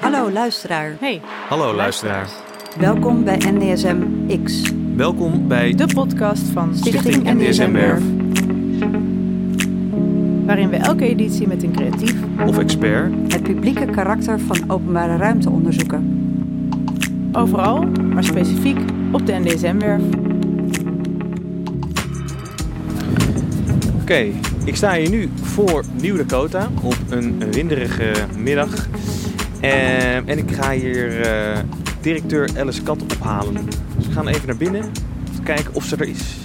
Hallo luisteraar, Hey, Hallo luisteraar. welkom bij NDSM X, Welkom bij de podcast van Stichting NDSM NDSM Werf. Werf. waarin we elke editie met een creatief of expert Het publieke karakter van openbare ruimte onderzoeken. overal, maar specifiek op de NDSM-werf. Oké, ik sta hier nu voor Nieuw Dakota op een winderige middag. Ehm, en ik ga hier eh, directeur Alice Kat ophalen. Dus we gaan even naar binnen kijken of ze er is.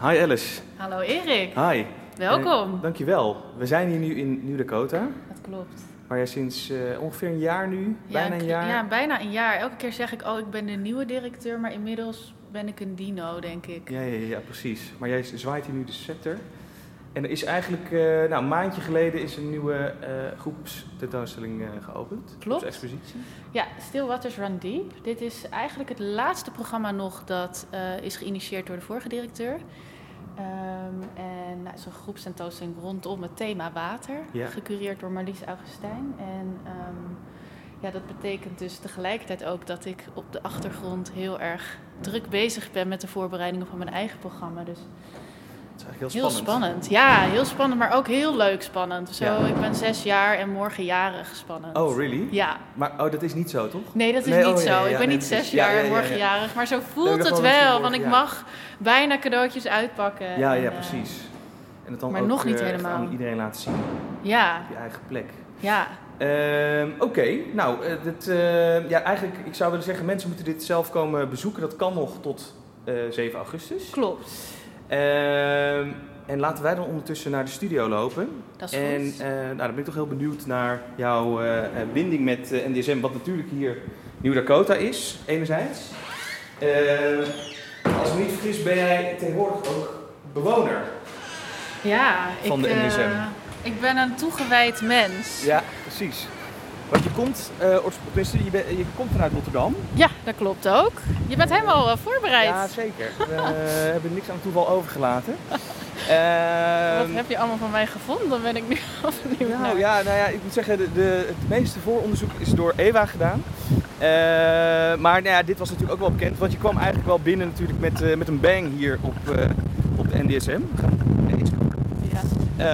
Hi Alice. Hallo Erik, Hi. welkom. Eh, dankjewel. We zijn hier nu in Nieuw Dakota. Dat klopt. Waar jij sinds eh, ongeveer een jaar nu, bijna een jaar. Ja, bijna een jaar. Elke keer zeg ik, oh, ik ben de nieuwe directeur, maar inmiddels ben ik een dino, denk ik. Ja, ja, ja, precies. Maar jij zwaait hier nu de scepter. En er is eigenlijk, eh, nou, een maandje geleden is een nieuwe eh, groepstentoonstelling geopend. Klopt. expositie. Ja, Still Waters Run Deep. Dit is eigenlijk het laatste programma nog dat is geïnitieerd door de vorige directeur. Ehm, en nou, zo'n groepstentoonstelling rondom het thema water, Ja. gecureerd door Marlies Augustijn. En ehm, ja, dat betekent dus tegelijkertijd ook dat ik op de achtergrond heel erg druk bezig ben met de voorbereidingen van mijn eigen programma. Dus is eigenlijk heel Heel spannend. Ja, heel spannend, maar ook heel leuk spannend. Zo, Ja. ik ben zes jaar en morgen jarig spannend. Oh, really? Ja. Maar oh, dat is niet zo, toch? Nee, dat is Nee, niet oh, zo. ja, ja, ik ben nee, niet zes jaar Ja, ja, en morgen ja. jarig, maar zo voelt het wel. morgen, Want ik mag bijna cadeautjes uitpakken. Ja, en, ja, eh, precies. En het dan maar ook nog niet helemaal. aan iedereen laten zien. Ja, Op je eigen plek. ja. Ehm, Oké, nou, eh, dit, eh, ja, eigenlijk, ik zou willen zeggen, mensen moeten dit zelf komen bezoeken. Dat kan nog tot eh, 7 augustus. klopt. Ehm, en laten wij dan ondertussen naar de studio lopen. Dat is En goed. eh, nou, dan ben ik toch heel benieuwd naar jouw eh, eh, binding met eh, NDSM, wat natuurlijk hier Nieuw Dakota is, enerzijds. Ehm, als ik me niet vergis ben jij tegenwoordig ook bewoner. Ja, Van ik, de NSM. ik ben een toegewijd mens. Ja, precies. Komt, eh, tenminste, je, je komt vanuit Rotterdam. Ja, dat klopt ook. Je bent helemaal eh, voorbereid. Ja, zeker. We hebben niks aan toeval overgelaten. Ehm, Wat heb je allemaal van mij gevonden? Ben ik nu opnieuw Nou naar. ja, nou ja, ik moet zeggen, de, de, het meeste vooronderzoek is door Ewa gedaan. Eh, maar nou ja, dit was natuurlijk ook wel bekend, want je kwam eigenlijk wel binnen natuurlijk met, eh, met een bang hier op, eh, op de NDSM. We gaan eens kijken. Ja.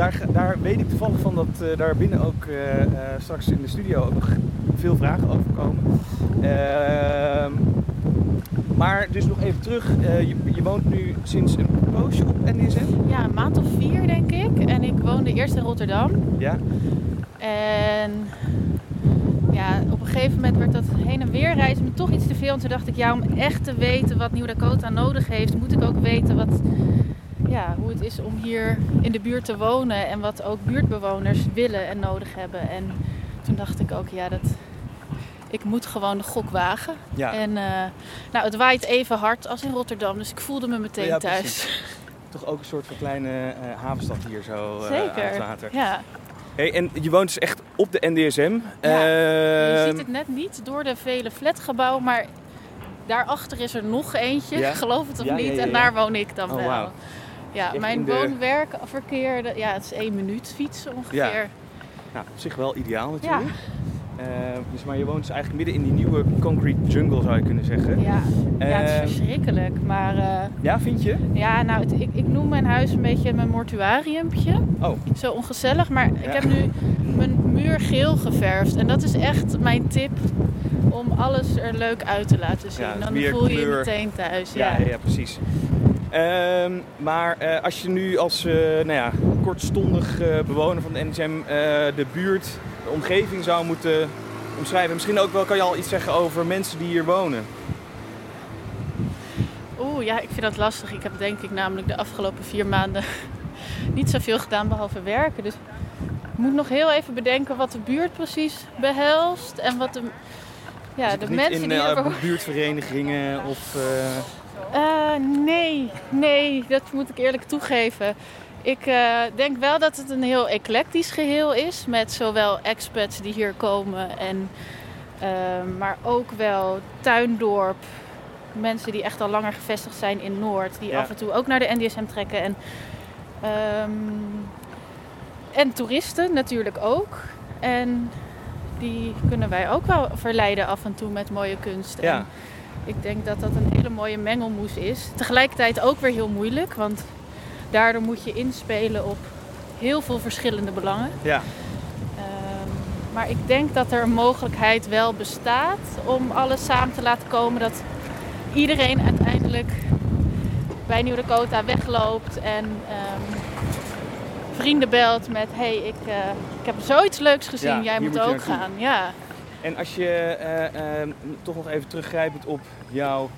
Daar, daar weet ik toevallig van dat eh, daar binnen ook eh, eh, straks in de studio ook nog veel vragen over komen. Ehm, maar dus nog even terug, je, je woont nu sinds een poosje op NDSM. Ja, een maand of vier denk ik. En ik woonde eerst in Rotterdam. Ja, En ja, op een gegeven moment werd dat heen en weer reizen me toch iets te veel. En toen dacht ik, ja, om echt te weten wat Nieuw Dakota nodig heeft, moet ik ook weten wat, ja, hoe het is om hier in de buurt te wonen. En wat ook buurtbewoners willen en nodig hebben. En toen dacht ik ook, ja, dat, ik moet gewoon de gok wagen. ja. En eh, nou, het waait even hard als in Rotterdam, dus ik voelde me meteen Ja, thuis. toch ook een soort van kleine eh, havenstad hier zo aan Zeker. het water. Ja. Hey, en je woont dus echt op de NDSM. Ja, Je Ehm, ziet het net niet door de vele flatgebouwen, maar daarachter is er nog eentje, Ja? geloof het of Ja, niet. En daar woon ik dan Oh, wel. Ja, mijn de- woon-werkverkeer, dat- ja, het is één minuut fietsen ongeveer. Nou, op zich wel ideaal natuurlijk. Ehm, dus, maar je woont dus eigenlijk midden in die nieuwe concrete jungle zou je kunnen zeggen. Ja, ja. het Ehm, is verschrikkelijk. Maar eh, ja, vind je? ja, nou, het- ik, ik noem mijn huis een beetje mijn mortuariumpje. Oh, Zo ongezellig, maar ik Ja. heb nu mijn muur geel geverfd. En dat is echt mijn tip om alles er leuk uit te laten zien. Ja, Dan voel je je kleur. meteen thuis. ja, ja, ja, precies. Ehm, maar eh, als je nu als eh, nou ja, kortstondig eh, bewoner van de NSM de buurt, de omgeving zou moeten omschrijven. Misschien ook wel kan je al iets zeggen over mensen die hier wonen. Oeh, ja, ik vind dat lastig. Ik heb denk ik namelijk de afgelopen vier maanden niet zoveel gedaan behalve werken. Dus ik moet nog heel even bedenken wat de buurt precies behelst. En wat de, ja, de mensen in die er wonen. buurtverenigingen of... eh, nee, nee, dat moet ik eerlijk toegeven. Ik eh, denk wel dat het een heel eclectisch geheel is. Met zowel expats die hier komen, en, eh, maar ook wel tuindorp. Mensen die echt al langer gevestigd zijn in Noord. Die Ja. af en toe ook naar de NDSM trekken. En, ehm, en toeristen natuurlijk ook. En die kunnen wij ook wel verleiden af en toe met mooie kunst. Ja. En ik denk dat dat een hele mooie mengelmoes is. Tegelijkertijd ook weer heel moeilijk, want daardoor moet je inspelen op heel veel verschillende belangen. Ja. Ehm, maar ik denk dat er een mogelijkheid wel bestaat om alles samen te laten komen. Dat iedereen uiteindelijk bij Nieuw Dakota wegloopt en ehm, vrienden belt met: hey, ik, eh, ik heb zoiets leuks gezien, Ja, jij moet moet ook gaan. Ja. En als je eh, eh, toch nog even teruggrijpend op jouw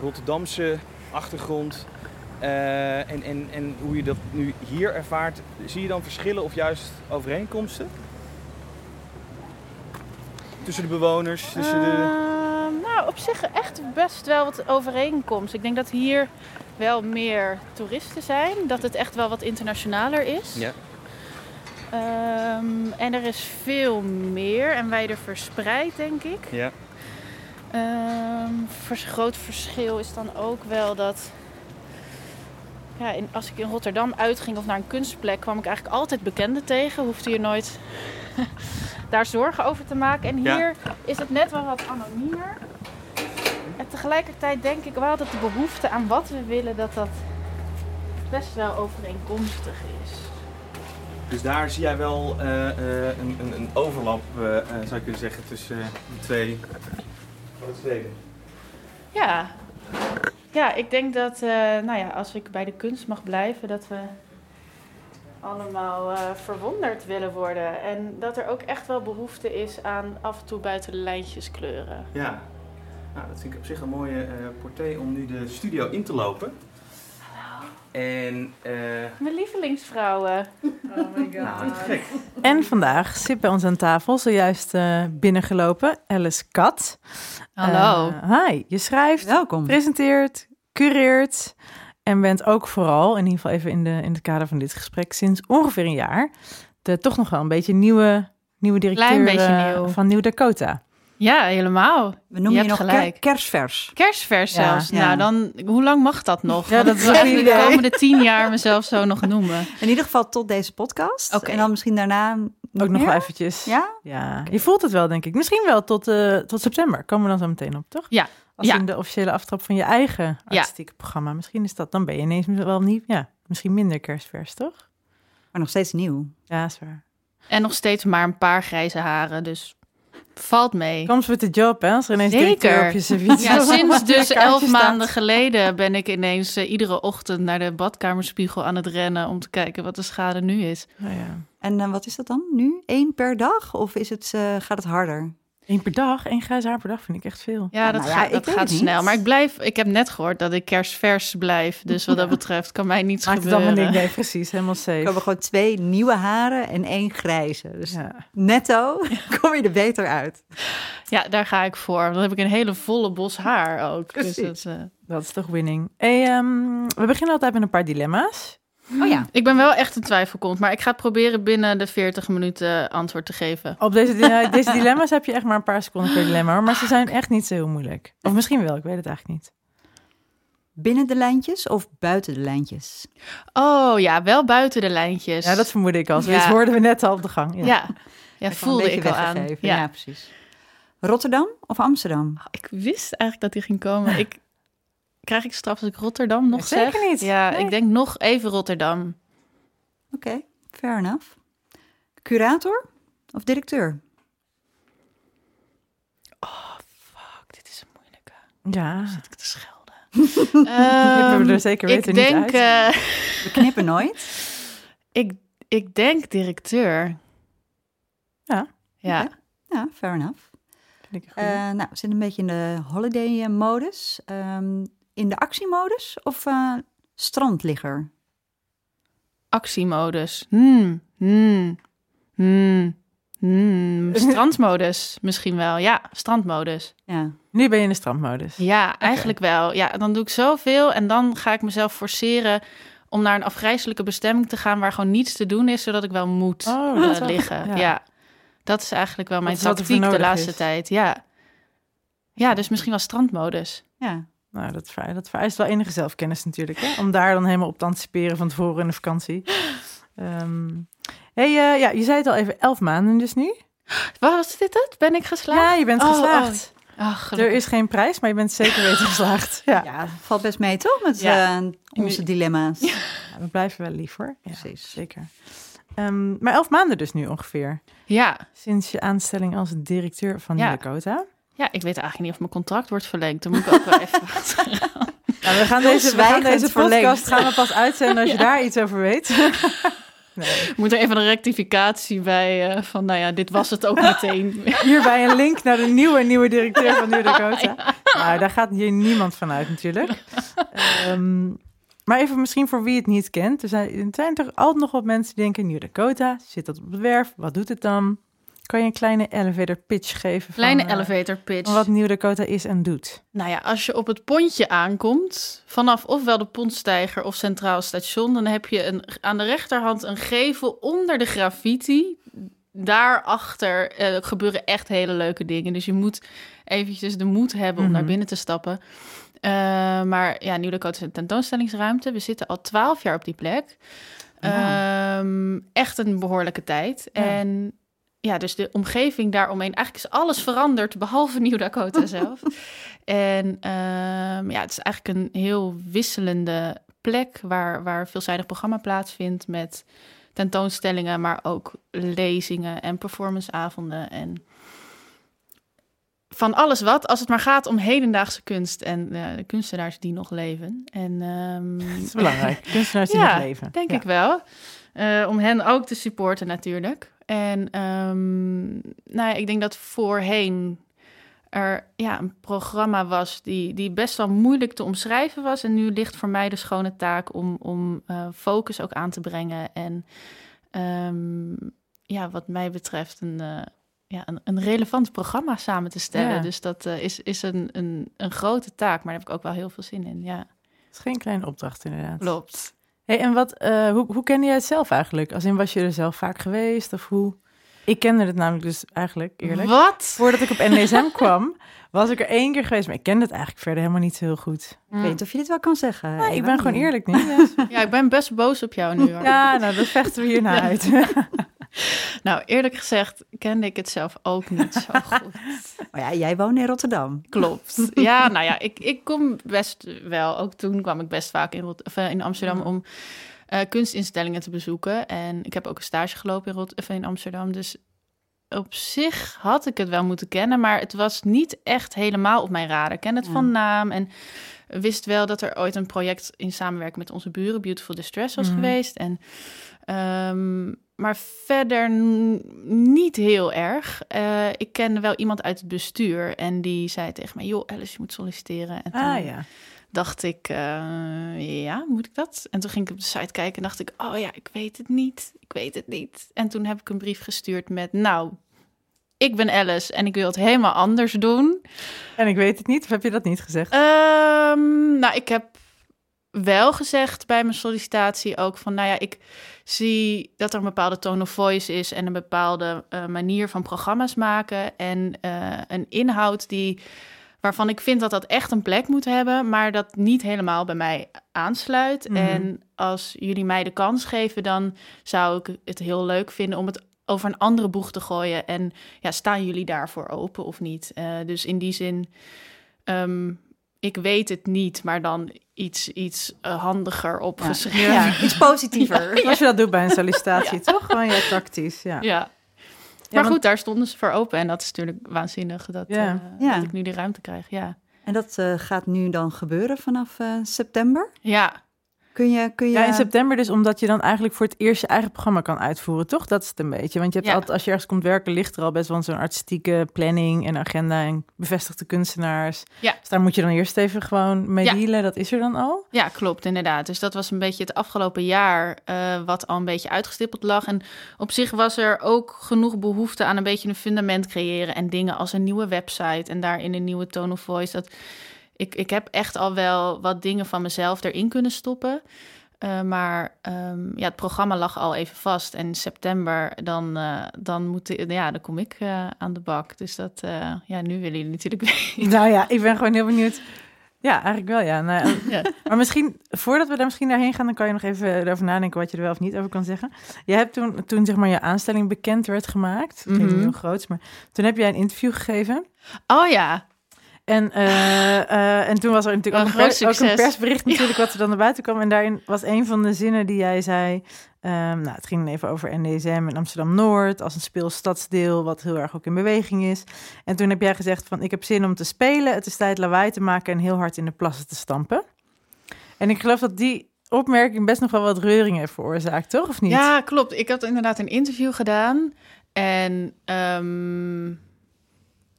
Rotterdamse achtergrond eh, en, en, en hoe je dat nu hier ervaart, zie je dan verschillen of juist overeenkomsten? Tussen de bewoners, tussen de... Ehm, nou, op zich echt best wel wat overeenkomst. Ik denk dat hier wel meer toeristen zijn. Dat het echt wel wat internationaler is. Ja. Ehm, en er is veel meer en wijder verspreid, denk ik. Ja. Ehm vers- groot verschil is dan ook wel dat... Ja, in, als ik in Rotterdam uitging of naar een kunstplek... kwam ik eigenlijk altijd bekenden tegen. Hoefde je nooit daar zorgen over te maken. En Ja. hier is het net wel wat anoniemer. En tegelijkertijd denk ik wel dat de behoefte aan wat we willen... dat dat best wel overeenkomstig is. Dus daar zie jij wel eh, eh, een, een, een overlap, eh, zou je kunnen zeggen, tussen die twee steden. Ja. ja, ik denk dat, eh, nou ja, als ik bij de kunst mag blijven, dat we allemaal eh, verwonderd willen worden. En dat er ook echt wel behoefte is aan af en toe buiten de lijntjes kleuren. Ja. Nou, dat vind ik op zich een mooie eh porté om nu de studio in te lopen. En, eh Mijn lievelingsvrouwen. nou, te gek. En vandaag zit bij ons aan tafel, zojuist eh, binnengelopen, Alice Kat. Hallo. Eh, hi, je schrijft, Welkom. presenteert, cureert en bent ook vooral, in ieder geval even in, de, in het kader van dit gesprek, sinds ongeveer een jaar de toch nog wel een beetje nieuwe, nieuwe directeur Klein beetje nieuw. van Nieuw Dakota. Ja, helemaal. We noemen Je je, hebt nog gelijk. ker- kerstvers. Kerstvers Ja, zelfs. ja. Nou, dan, hoe lang mag dat nog? Ja, dat is wil een eigenlijk de komende tien jaar mezelf zo nog noemen. In ieder geval tot deze podcast. En dan misschien daarna nog Ook nog wel eventjes. Ja? Ja, je voelt het wel, denk ik. Misschien wel tot, eh, tot september. Komen we dan zo meteen op, toch? Ja, Als ja. in de officiële aftrap van je eigen Ja. artistieke programma. Misschien is dat, dan ben je ineens wel niet, ja, misschien minder kerstvers, toch? Maar nog steeds nieuw. Ja, is waar. En nog steeds maar een paar grijze haren, dus valt mee. Comes with the job, hè? Als er ineens Zeker. op je servies Ja, sinds dus elf staat. maanden geleden ben ik ineens eh, iedere ochtend naar de badkamerspiegel aan het rennen om te kijken wat de schade nu is. Nou ja. En eh, wat is dat dan nu? Eén per dag? Of is het, eh, gaat het harder? Eén per dag, één grijs haar per dag vind ik echt veel. Ja, Ja, dat, nou ja, gaat, ik dat gaat het niet. snel. Maar ik blijf, ik heb net gehoord dat ik kerstvers blijf. Dus wat dat betreft kan mij niets Maakt het gebeuren. allemaal niet, nee, precies, helemaal safe. komen gewoon twee nieuwe haren en één grijze. Dus Ja. netto kom je er beter uit. Ja, daar ga ik voor. Dan heb ik een hele volle bos haar ook. Dus dat, eh, Dat is toch winning. Hey, ehm, we beginnen altijd met een paar dilemma's. Oh ja. Ik ben wel echt een twijfelkont, maar ik ga het proberen binnen de 40 minuten antwoord te geven. Op deze, deze dilemma's heb je echt maar een paar seconden per dilemma, maar ze zijn echt niet zo heel moeilijk. Of misschien wel, ik weet het eigenlijk niet. Binnen de lijntjes of buiten de lijntjes? Oh ja, wel buiten de lijntjes. Ja, dat vermoedde ik al. Ja. Dat hoorden we net al op de gang. Ja. ja. voelde ik al aan. Ja. precies. Rotterdam of Amsterdam? Oh, Ik wist eigenlijk dat die ging komen. Ik, krijg ik straf als ik Rotterdam nog Zeker zeg? niet. Ja, Nee. ik denk nog even Rotterdam. Oké, fair enough. Curator of directeur? Fuck, dit is een moeilijke. Ja, Zit ik te schelden? hebben we Ehm, er zeker ik weten niet denk, uit. eh, We knippen nooit. ik, ik denk directeur. Ja. Ja. Ja, fair enough. Ik. Eh, nou, we zitten een beetje in de holiday-modus. Ehm, in de actiemodus of eh, strandligger? Actiemodus. Hmm. Hmm. Hmm. Hmm. Strandmodus misschien wel. Ja, strandmodus. Ja. Nu ben je in de strandmodus. Ja, eigenlijk wel. Ja, dan doe ik zoveel en dan ga ik mezelf forceren om naar een afgrijzelijke bestemming te gaan waar gewoon niets te doen is, zodat ik wel moet Oh, eh, liggen. ja. Ja. dat is eigenlijk wel mijn tactiek de laatste is. tijd. Ja. ja, dus misschien wel strandmodus. Ja. Nou, dat, vereist, dat vereist wel enige zelfkennis natuurlijk. Hè? Om daar dan helemaal op te anticiperen van tevoren in de vakantie. Ehm hey, eh, ja, je zei het al even, elf maanden dus nu. Was dit het? Ben ik geslaagd? Ja, je bent Oh, geslaagd. Ach, Er is geen prijs, maar je bent zeker weten geslaagd. Ja. ja, valt best mee toch met Ja. eh, onze dilemma's. Ja, we blijven wel lief hoor. Ja, Precies. Zeker. Ehm, maar elf maanden dus nu ongeveer. Ja. Sinds je aanstelling als directeur van Ja. Dakota. Ja, ik weet eigenlijk niet of mijn contract wordt verlengd. Dan moet ik ook wel even... Nou, we gaan deze, we gaan deze verlengd. podcast gaan we pas uitzenden als je daar iets over weet. nee. moet er even een rectificatie bij eh, van, nou ja, dit was het ook meteen. Hierbij een link naar de nieuwe, nieuwe directeur van Nieuwe Dakota. Nou, daar gaat hier niemand van uit natuurlijk. Ehm, maar even misschien voor wie het niet kent. Er zijn, er zijn toch altijd nog wat mensen die denken... Nieuwe Dakota, zit dat op de werf? Wat doet het dan? Kan je een kleine elevator pitch geven? Van, Kleine eh, elevator pitch. van wat Nieuwe Dakota is en doet? Nou ja, als je op het pontje aankomt, vanaf ofwel de pontstijger of Centraal Station, dan heb je een, aan de rechterhand een gevel onder de graffiti. Daarachter eh, gebeuren echt hele leuke dingen. Dus je moet eventjes de moed hebben om Mhm. naar binnen te stappen. Eh, maar ja, Nieuw Dakota is een tentoonstellingsruimte. We zitten al twaalf jaar op die plek. Ehm, echt een behoorlijke tijd. Ja. En ja, dus de omgeving daaromheen, eigenlijk is alles veranderd, behalve Nieuw Dakota zelf. En ehm, ja, het is eigenlijk een heel wisselende plek waar, waar veelzijdig programma plaatsvindt met tentoonstellingen, maar ook lezingen en performanceavonden en van alles wat, als het maar gaat om hedendaagse kunst en eh, de kunstenaars die nog leven. En ehm, Dat is belangrijk. Kunstenaars die Ja, nog leven. Denk Ja. ik wel. Eh, om hen ook te supporten natuurlijk. En ehm, nou ja, ik denk dat voorheen er ja, een programma was die, die best wel moeilijk te omschrijven was. En nu ligt voor mij de schone taak om, om eh, focus ook aan te brengen. En ehm, ja, wat mij betreft een, eh, ja, een, een relevant programma samen te stellen. Ja. Dus dat is, is een, een, een grote taak, maar daar heb ik ook wel heel veel zin in. Ja, Het is geen kleine opdracht inderdaad. klopt. Hey, en wat, eh, hoe, hoe kende jij het zelf eigenlijk? Als in, was je er zelf vaak geweest? Of hoe? Ik kende het namelijk dus eigenlijk, eerlijk. Wat? Voordat ik op NDSM kwam, was ik er één keer geweest. Maar ik kende het eigenlijk verder helemaal niet zo heel goed. Ik weet niet of je dit wel kan zeggen. Nee, ik ben gewoon eerlijk niet. Ja, Ja, ik ben best boos op jou nu. Hoor. ja nou, dat vechten we hierna uit. Nou, eerlijk gezegd kende ik het zelf ook niet zo goed. Maar ja, jij woont in Rotterdam. Klopt. Ja, nou ja, ik, ik kom best wel. Ook toen kwam ik best vaak in, Rot- of, eh, in Amsterdam om eh, kunstinstellingen te bezoeken. En ik heb ook een stage gelopen in, Rot of in Amsterdam. Dus op zich had ik het wel moeten kennen, maar het was niet echt helemaal op mijn radar. Ik ken het Ja. van naam en wist wel dat er ooit een project in samenwerking met onze buren, Beautiful Distress, was Mhm. geweest. En, ehm, maar verder niet heel erg. Eh, ik kende wel iemand uit het bestuur en die zei tegen mij: Joh, Alice, je moet solliciteren. En toen Ah ja. dacht ik: eh, Ja, moet ik dat? En toen ging ik op de site kijken en dacht ik: Oh ja, ik weet het niet. Ik weet het niet. En toen heb ik een brief gestuurd met: Nou, ik ben Alice en ik wil het helemaal anders doen. En ik weet het niet, of heb je dat niet gezegd? Ehm, nou, ik heb wel gezegd bij mijn sollicitatie ook van, nou ja, ik zie dat er een bepaalde tone of voice is en een bepaalde eh, manier van programma's maken en eh, een inhoud die waarvan ik vind dat dat echt een plek moet hebben, maar dat niet helemaal bij mij aansluit. Mhm. En als jullie mij de kans geven, dan zou ik het heel leuk vinden om het over een andere boeg te gooien. En ja, staan jullie daarvoor open of niet? Eh, dus in die zin, ehm, ik weet het niet, maar dan iets, iets eh, handiger opgeschreven. Ja, iets positiever. Zoals je dat doet bij een sollicitatie, toch? Gewoon ja, tactisch. Ja. Ja. Ja, Maar want- goed, daar stonden ze voor open. En dat is natuurlijk waanzinnig dat, Ja. eh, Ja. dat ik nu die ruimte krijg. Ja. En dat eh, gaat nu dan gebeuren vanaf eh, september. ja. Kun je, kun je... Ja, in september dus omdat je dan eigenlijk voor het eerst je eigen programma kan uitvoeren, toch? Dat is het een beetje. Want je hebt Ja. altijd, als je ergens komt werken, ligt er al best wel zo'n artistieke planning en agenda en bevestigde kunstenaars. Ja. Dus daar moet je dan eerst even gewoon mee Ja. dealen. Dat is er dan al. Ja, klopt, inderdaad. Dus dat was een beetje het afgelopen jaar eh, wat al een beetje uitgestippeld lag. En op zich was er ook genoeg behoefte aan een beetje een fundament creëren en dingen als een nieuwe website en daarin een nieuwe tone of voice. Dat, ik, ik heb echt al wel wat dingen van mezelf erin kunnen stoppen. Eh, maar ehm, ja, het programma lag al even vast. En in september, dan, eh, dan, moet, ja, dan kom ik eh, aan de bak. Dus dat, ja, nu willen jullie natuurlijk weten. Nou ja, ik ben gewoon heel benieuwd. Ja, eigenlijk wel, ja. Nou, Ja. Maar misschien, voordat we daar misschien daarheen gaan, dan kan je nog even erover nadenken wat je er wel of niet over kan zeggen. Je hebt toen, toen zeg maar je aanstelling bekend werd gemaakt, dat klinkt Mhm. heel groots, maar toen heb jij een interview gegeven. Oh ja, En, eh, eh, en toen was er natuurlijk Een ook, een groot pers- ook een persbericht natuurlijk wat er dan naar buiten kwam. En daarin was een van de zinnen die jij zei. ehm, nou, het ging even over NDSM in Amsterdam-Noord als een speelstadsdeel wat heel erg ook in beweging is. En toen heb jij gezegd van ik heb zin om te spelen, het is tijd lawaai te maken en heel hard in de plassen te stampen. En ik geloof dat die opmerking best nog wel wat reuring heeft veroorzaakt, toch? Of niet? Ja, klopt. Ik had inderdaad een interview gedaan. En ehm,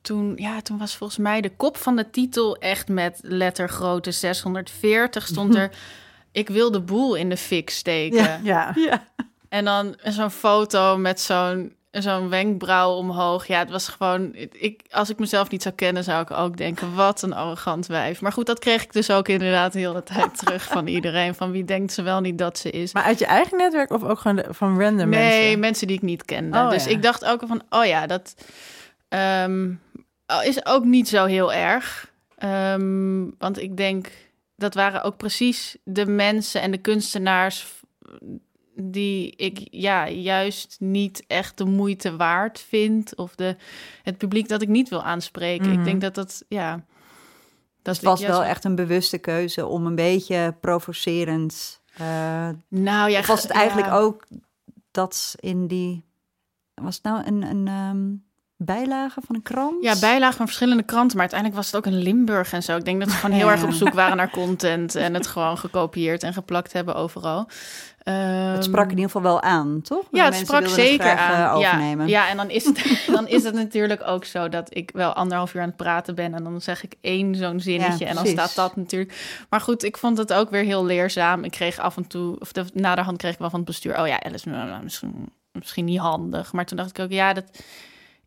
toen, ja, toen was volgens mij de kop van de titel echt met lettergrootte 640 stond er... Ik wil de boel in de fik steken. Ja. Ja. Ja. En dan zo'n foto met zo'n zo'n wenkbrauw omhoog. Ja, het was gewoon... Ik, als ik mezelf niet zou kennen, zou ik ook denken... wat een arrogant wijf. Maar goed, dat kreeg ik dus ook inderdaad de hele tijd terug van iedereen. Van wie denkt ze wel niet dat ze is. Maar uit je eigen netwerk of ook gewoon de- van random nee, mensen? mensen? die ik niet kende. Oh, dus ja. ik dacht ook van, oh ja, dat ehm, is ook niet zo heel erg. Ehm, want ik denk, dat waren ook precies de mensen en de kunstenaars die ik ja, juist niet echt de moeite waard vind. Of de, het publiek dat ik niet wil aanspreken. Mhm. Ik denk dat dat, ja... Dat Het ik was juist- wel echt een bewuste keuze om een beetje provocerend. eh, Nou ja, of was het ge- eigenlijk ja. ook dat in die. Was het nou een, een ehm, bijlage van een krant? Ja, bijlagen van verschillende kranten, maar uiteindelijk was het ook in Limburg en zo. Ik denk dat ze gewoon heel Ja. erg op zoek waren naar content en het gewoon gekopieerd en geplakt hebben overal. Het sprak in ieder geval wel aan, toch? Ja, het sprak het zeker graag, eh, aan. Ja, overnemen. ja, en dan is, het, dan is het natuurlijk ook zo dat ik wel anderhalf uur aan het praten ben en dan zeg ik één zo'n zinnetje Ja, en dan staat dat natuurlijk. Maar goed, ik vond het ook weer heel leerzaam. Ik kreeg af en toe, of de, naderhand kreeg ik wel van het bestuur, oh ja, Alice, misschien, misschien niet handig. Maar toen dacht ik ook, ja, dat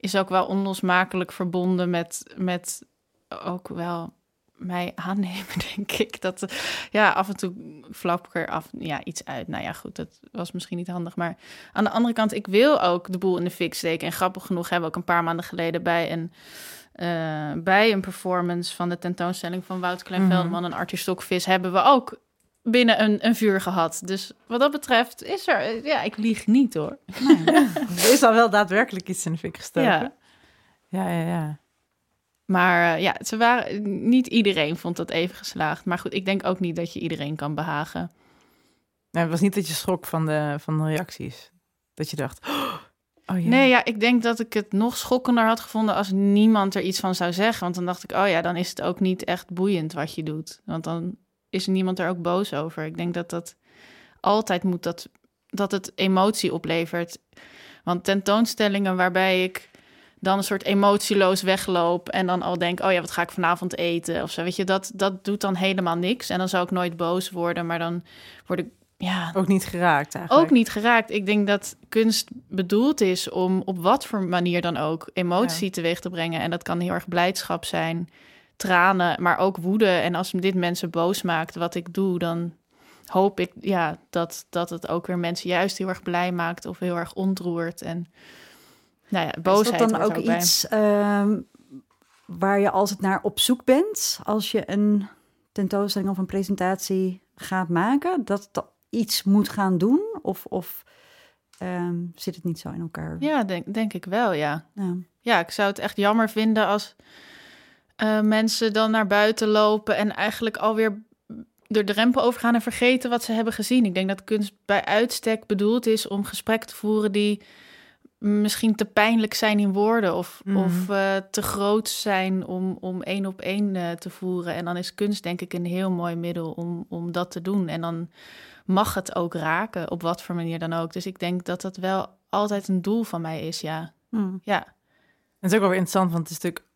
is ook wel onlosmakelijk verbonden met, met ook wel mij aannemen, denk ik. Dat, ja, af en toe flap ik er af, ja, iets uit. Nou ja, goed, dat was misschien niet handig. Maar aan de andere kant, ik wil ook de boel in de fik steken. En grappig genoeg hebben we ook een paar maanden geleden bij een, eh, bij een performance van de tentoonstelling van Wouter Klein Mhm. Veldeman en Arthur Stokvis hebben we ook binnen een, een vuur gehad. Dus wat dat betreft is er, eh, ja, ik lieg niet hoor. Er is al wel daadwerkelijk iets in de fik gestoken. Ja. Ja, ja, ja. Maar eh, ja, ze waren, niet iedereen vond dat even geslaagd. Maar goed, ik denk ook niet dat je iedereen kan behagen. Nee, het was niet dat je schrok van de, van de reacties. Dat je dacht, oh ja. Nee, ja, ik denk dat ik het nog schokkender had gevonden als niemand er iets van zou zeggen. Want dan dacht ik, oh ja, dan is het ook niet echt boeiend wat je doet. Want dan is niemand er ook boos over. Ik denk dat dat altijd moet, dat, dat het emotie oplevert. Want tentoonstellingen waarbij ik dan een soort emotieloos wegloop en dan al denk, oh ja, wat ga ik vanavond eten of zo. Weet je, dat, dat doet dan helemaal niks. En dan zou ik nooit boos worden, maar dan word ik, ja, Ook niet geraakt eigenlijk. ook niet geraakt. Ik denk dat kunst bedoeld is om op wat voor manier dan ook emotie teweeg te brengen. En dat kan heel erg blijdschap zijn, tranen, maar ook woede. En als dit mensen boos maakt wat ik doe, dan hoop ik ja, dat, dat het ook weer mensen juist heel erg blij maakt of heel erg ontroert. En nou ja, boosheid is dat dan ook iets ehm, waar je als het naar op zoek bent, als je een tentoonstelling of een presentatie gaat maken, dat dat iets moet gaan doen? Of, of ehm, zit het niet zo in elkaar? Ja, denk, denk ik wel, ja. Ja. Ja, ik zou het echt jammer vinden als eh, mensen dan naar buiten lopen en eigenlijk alweer de drempel overgaan en vergeten wat ze hebben gezien. Ik denk dat kunst bij uitstek bedoeld is om gesprekken te voeren die misschien te pijnlijk zijn in woorden of, Mhm. of eh, te groot zijn om, om één op één eh, te voeren. En dan is kunst denk ik een heel mooi middel om, om dat te doen. En dan mag het ook raken, op wat voor manier dan ook. Dus ik denk dat dat wel altijd een doel van mij is, ja. Hmm. Ja, En het is ook wel weer interessant, want het is natuurlijk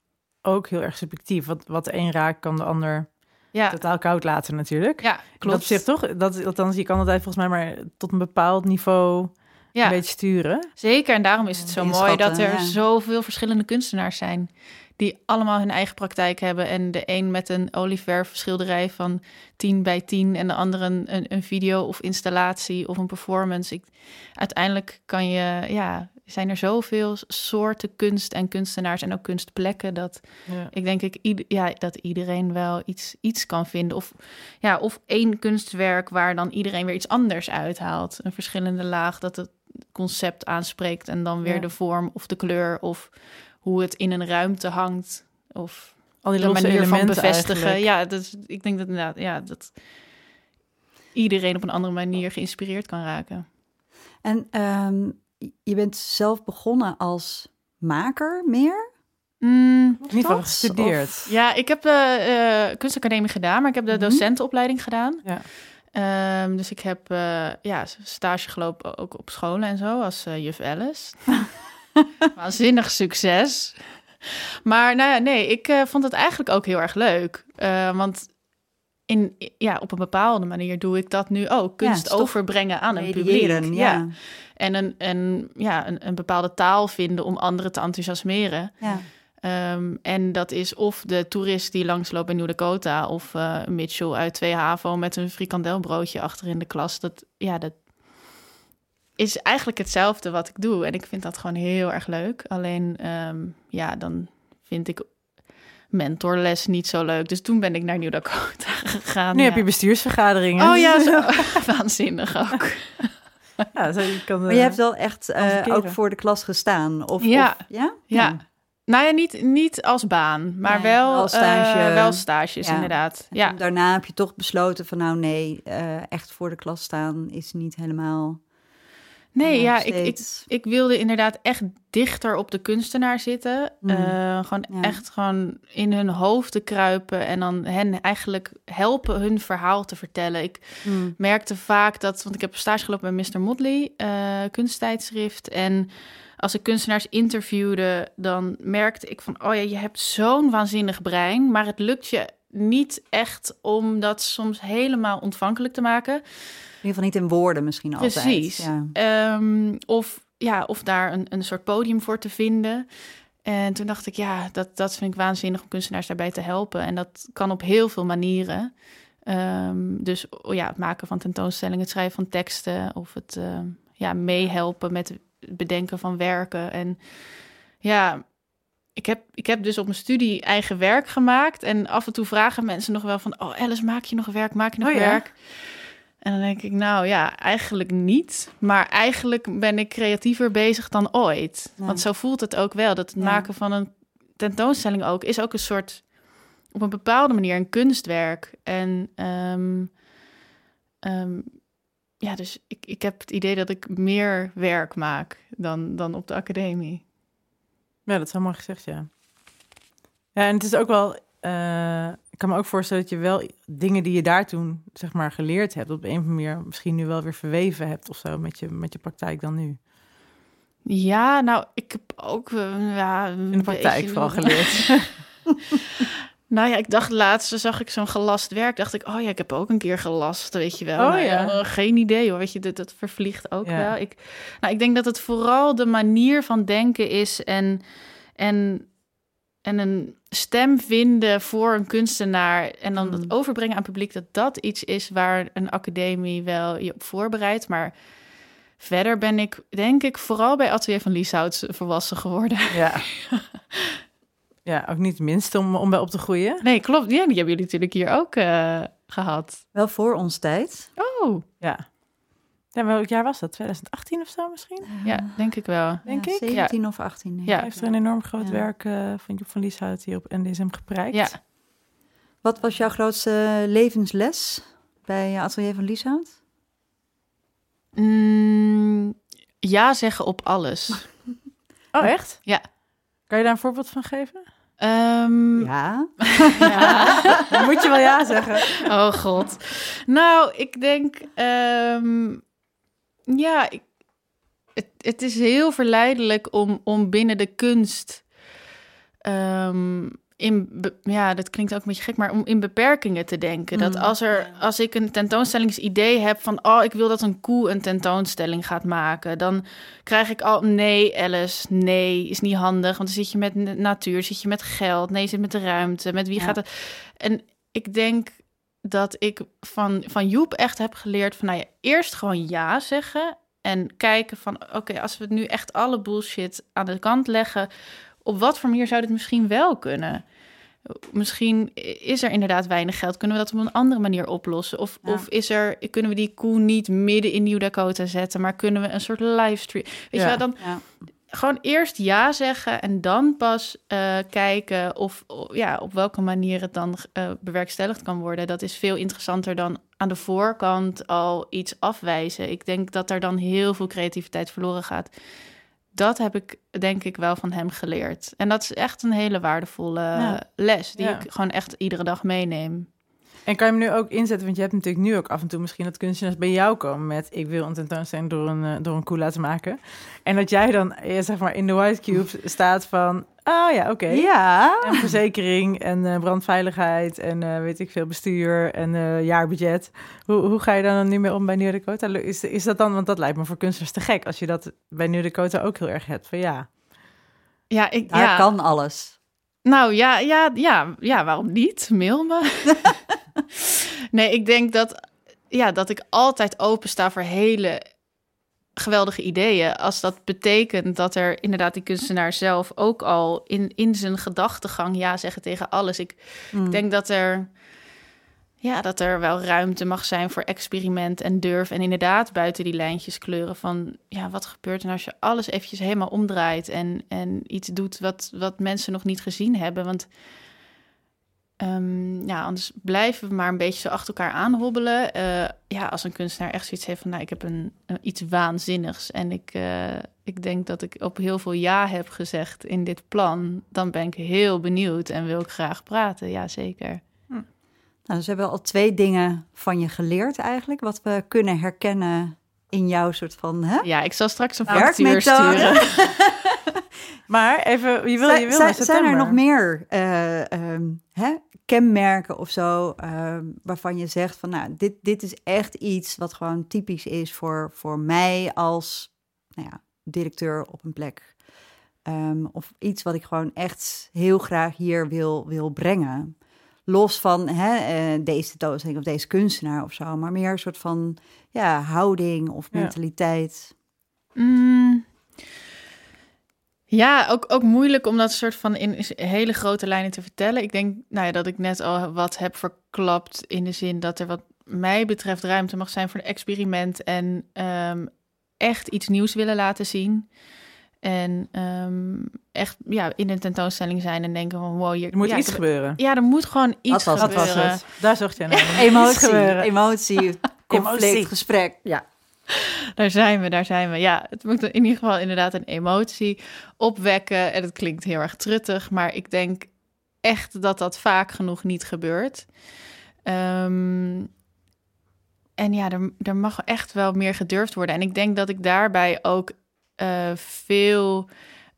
ook heel erg subjectief. Wat, wat de een raakt, kan de ander ja, totaal koud laten natuurlijk. ja Dat klopt. op zich toch? Dat, althans, je kan altijd volgens mij maar tot een bepaald niveau ja. een beetje sturen. Zeker, en daarom is het zo mooi dat er ja. zoveel verschillende kunstenaars zijn. Die allemaal hun eigen praktijk hebben. En de een met een olieverf schilderij van 10 bij 10. En de andere een, een, een video of installatie of een performance. Ik, uiteindelijk kan je, ja, zijn er zoveel soorten kunst en kunstenaars en ook kunstplekken. Dat Ja. ik denk ik, ja, dat iedereen wel iets, iets kan vinden. Of, ja, of één kunstwerk waar dan iedereen weer iets anders uithaalt. Een verschillende laag dat het concept aanspreekt. En dan weer Ja. de vorm of de kleur of hoe het in een ruimte hangt. Of Al die de losse manier van elementen bevestigen. eigenlijk. Ja, dat, is- ik denk dat inderdaad, ja, dat iedereen op een andere manier geïnspireerd kan raken. En ehm, je bent zelf begonnen als maker meer? Mm, In ieder geval gestudeerd. Of- Ja, ik heb de eh, kunstacademie gedaan, maar ik heb de Mhm. docentenopleiding gedaan. Ja. Ehm, dus ik heb eh, ja, stage gelopen ook op scholen en zo, als eh, juf Alice. Waanzinnig succes. Maar nou ja, nee, ik eh, vond het eigenlijk ook heel erg leuk. Eh, want in, ja, op een bepaalde manier doe ik dat nu ook. Kunst overbrengen aan een publiek. ja. En, een, en ja, een, een bepaalde taal vinden om anderen te enthousiasmeren. ja. Ehm, en dat is of de toerist die langsloopt bij Nieuw Dakota... of eh, Mitchell uit 2 HAVO met een frikandelbroodje achter in de klas. Dat, ja, dat is eigenlijk hetzelfde wat ik doe. En ik vind dat gewoon heel erg leuk. Alleen, ehm, ja, dan vind ik mentorles niet zo leuk. Dus toen ben ik naar Nieuw Dakota gegaan. Nu ja. heb je bestuursvergaderingen. Oh ja, zo. waanzinnig ook. Ja zo, je kan, Maar je eh, hebt wel echt eh, ook voor de klas gestaan? Of, Ja. of- ja? Ja. Nou ja, niet, niet als baan, maar Nee, wel, wel stage. eh, wel stages, Ja. inderdaad. En Ja. toen daarna heb je toch besloten van nou nee, echt voor de klas staan is niet helemaal... Nee, ja, ik, ik, ik wilde inderdaad echt dichter op de kunstenaar zitten. Mm. Eh, gewoon Ja. echt gewoon in hun hoofd te kruipen en dan hen eigenlijk helpen hun verhaal te vertellen. Ik Hmm. merkte vaak dat, want ik heb stage gelopen bij Mr. Motley, eh, kunsttijdschrift. En als ik kunstenaars interviewde, dan merkte ik van, oh ja, je hebt zo'n waanzinnig brein, maar het lukt je niet echt om dat soms helemaal ontvankelijk te maken. In ieder geval niet in woorden misschien altijd. Precies. Ja. Ehm, of, ja, of daar een, een soort podium voor te vinden. En toen dacht ik, ja, dat, dat vind ik waanzinnig om kunstenaars daarbij te helpen. En dat kan op heel veel manieren. Ehm, dus oh ja, het maken van tentoonstellingen, het schrijven van teksten of het ehm, ja, meehelpen met het bedenken van werken. En ja, ik heb, ik heb dus op mijn studie eigen werk gemaakt. En af en toe vragen mensen nog wel van, oh Alice, maak je nog werk? Maak je nog Oh ja? werk? En dan denk ik, nou ja, eigenlijk niet. Maar eigenlijk ben ik creatiever bezig dan ooit. Ja. Want zo voelt het ook wel. Dat het Ja. maken van een tentoonstelling ook is ook een soort, op een bepaalde manier, een kunstwerk. En ehm, ehm, ja, dus ik, ik heb het idee dat ik meer werk maak dan, dan op de academie. Ja, dat is helemaal gezegd, ja. Ja, en het is ook wel... eh, ik kan me ook voorstellen dat je wel dingen die je daar toen, zeg maar, geleerd hebt... op een of andere manier misschien nu wel weer verweven hebt of zo met je, met je praktijk dan nu. Ja, nou, ik heb ook eh, ja, In de praktijk beetje- vooral geleerd. Nou ja, ik dacht laatst zag ik zo'n gelast werk. Dacht ik, oh ja, ik heb ook een keer gelast, weet je wel. Oh Nou ja. eh, geen idee hoor, weet je, dat, dat vervliegt ook Ja. wel. Ik, nou, ik denk dat het vooral de manier van denken is en, en, en een stem vinden voor een kunstenaar en dan Hmm. dat overbrengen aan het publiek, dat dat iets is waar een academie wel je op voorbereidt. Maar verder ben ik, denk ik, vooral bij Atelier van Lieshout volwassen geworden. ja. ja, ook niet het minste om, om bij op te groeien. Nee, klopt. Ja, die hebben jullie natuurlijk hier ook eh, gehad. Wel voor ons tijd. Oh, Ja. Ja, welk jaar was dat? 2018 of zo misschien? ja, denk ik wel. Denk ja, ik. 17 of 18. denk Ja. Hij heeft er een enorm groot Ja. werk eh, van Joep van Lieshout hier op NDSM geprijkt. Ja. Wat was jouw grootste levensles bij Atelier van Lieshout? Mm, ja zeggen op alles. Oh, echt? Ja. Kan je daar een voorbeeld van geven? Ehm, Ja. ja. Dan moet je wel ja zeggen. Oh god. Nou, ik denk, ehm, ja, ik, het, het is heel verleidelijk om, om binnen de kunst, ehm, in, ja, dat klinkt ook een beetje gek, maar om in beperkingen te denken. Dat Mm, als, er, als ik een tentoonstellingsidee heb van, oh, ik wil dat een koe een tentoonstelling gaat maken, dan krijg ik al, nee, Alice, nee, is niet handig, want dan zit je met natuur, zit je met geld, nee, zit met de ruimte, met wie Ja. gaat het? En ik denk dat ik van, van Joep echt heb geleerd van, nou ja, eerst gewoon ja zeggen en kijken van, oké, als we nu echt alle bullshit aan de kant leggen, op wat voor manier zou dit misschien wel kunnen? Misschien is er inderdaad weinig geld. Kunnen we dat op een andere manier oplossen? Of, Ja. of is er, kunnen we die koe niet midden in Nieuw Dakota zetten, maar kunnen we een soort livestream? Weet Ja. je wel, dan Ja. gewoon eerst ja zeggen en dan pas eh, kijken of ja, op welke manier het dan eh, bewerkstelligd kan worden. Dat is veel interessanter dan aan de voorkant al iets afwijzen. Ik denk dat er dan heel veel creativiteit verloren gaat. Dat heb ik denk ik wel van hem geleerd. En dat is echt een hele waardevolle Ja. les die Ja. ik gewoon echt iedere dag meeneem. En kan je hem nu ook inzetten? Want je hebt natuurlijk nu ook af en toe misschien dat kunstenaars bij jou komen met... ik wil een tentoonstelling door een, eh, door een koe laten maken. En dat jij dan eh, zeg maar in de White Cube staat van... oh ja, oké. Ja. En verzekering en eh, brandveiligheid en eh, weet ik veel, bestuur en eh, jaarbudget. Hoe, hoe ga je dan nu mee om bij New Dakota? Is, is dat dan, want dat lijkt me voor kunstenaars te gek... als je dat bij New Dakota ook heel erg hebt. Van ja, Ja, ik, Daar ja. kan alles. Nou ja, ja, ja, ja, waarom niet? Mail me. nee, ik denk dat, ja, dat ik altijd opensta voor hele geweldige ideeën. Als dat betekent dat er inderdaad die kunstenaar zelf ook al in, in zijn gedachtegang ja zeggen tegen alles. Ik, Mm. ik denk dat er, ja, dat er wel ruimte mag zijn voor experiment en durf. En inderdaad buiten die lijntjes kleuren van... ja, wat gebeurt er nou als je alles eventjes helemaal omdraait... en, en iets doet wat, wat mensen nog niet gezien hebben? Want ehm, ja, anders blijven we maar een beetje zo achter elkaar aanhobbelen. Eh, ja, als een kunstenaar echt zoiets heeft van... nou, ik heb een, iets waanzinnigs... en ik, eh, ik denk dat ik op heel veel ja heb gezegd in dit plan... dan ben ik heel benieuwd en wil ik graag praten. Ja, zeker. Nou, dus we hebben al twee dingen van je geleerd eigenlijk, wat we kunnen herkennen in jouw soort van hè? Ja, ik zal straks een factuur sturen. maar even, je wil, Zijn- je wil zijn, er nog meer eh, ehm, hè, kenmerken of zo ehm, waarvan je zegt van nou, dit, dit is echt iets wat gewoon typisch is voor, voor mij als nou ja, directeur op een plek. Ehm, of iets wat ik gewoon echt heel graag hier wil, wil brengen. Los van hè, eh, deze tentoonstelling of deze kunstenaar of zo, maar meer een soort van ja, houding of Ja. mentaliteit. Mm. Ja, ook, ook moeilijk om dat soort van in hele grote lijnen te vertellen. Ik denk nou ja, dat ik net al wat heb verklapt in de zin dat er wat mij betreft ruimte mag zijn voor een experiment en ehm, echt iets nieuws willen laten zien. En ehm, echt ja, in een tentoonstelling zijn en denken van wow, hier Er moet ja, iets gebeuren. Ja, er moet gewoon iets was het. Dat gebeuren. was het. Daar zocht jij naar. Emotie, gebeuren. emotie, conflict, Emotie. gesprek. Ja. Daar zijn we, daar zijn we. Ja, het moet in ieder geval inderdaad een emotie opwekken. En het klinkt heel erg truttig, maar ik denk echt dat dat vaak genoeg niet gebeurt. Ehm, en ja, er, er mag echt wel meer gedurfd worden. En ik denk dat ik daarbij ook eh, veel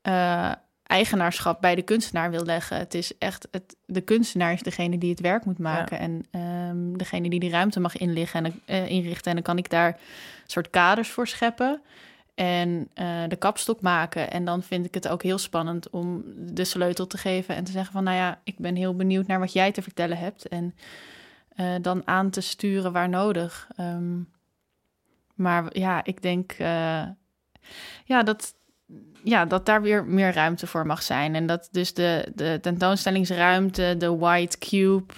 eh, eigenaarschap bij de kunstenaar wil leggen. Het is echt, het, de kunstenaar is degene die het werk moet maken. En ehm, degene die die ruimte mag inliggen en, eh, inrichten. En dan kan ik daar soort kaders voor scheppen en de kapstok maken. En dan vind ik het ook heel spannend om de sleutel te geven en te zeggen van, nou ja, ik ben heel benieuwd naar wat jij te vertellen hebt en dan aan te sturen waar nodig. Ehm, maar ja, ik denk ja, dat, ja, dat daar weer meer ruimte voor mag zijn. En dat dus de, de tentoonstellingsruimte, de White Cube,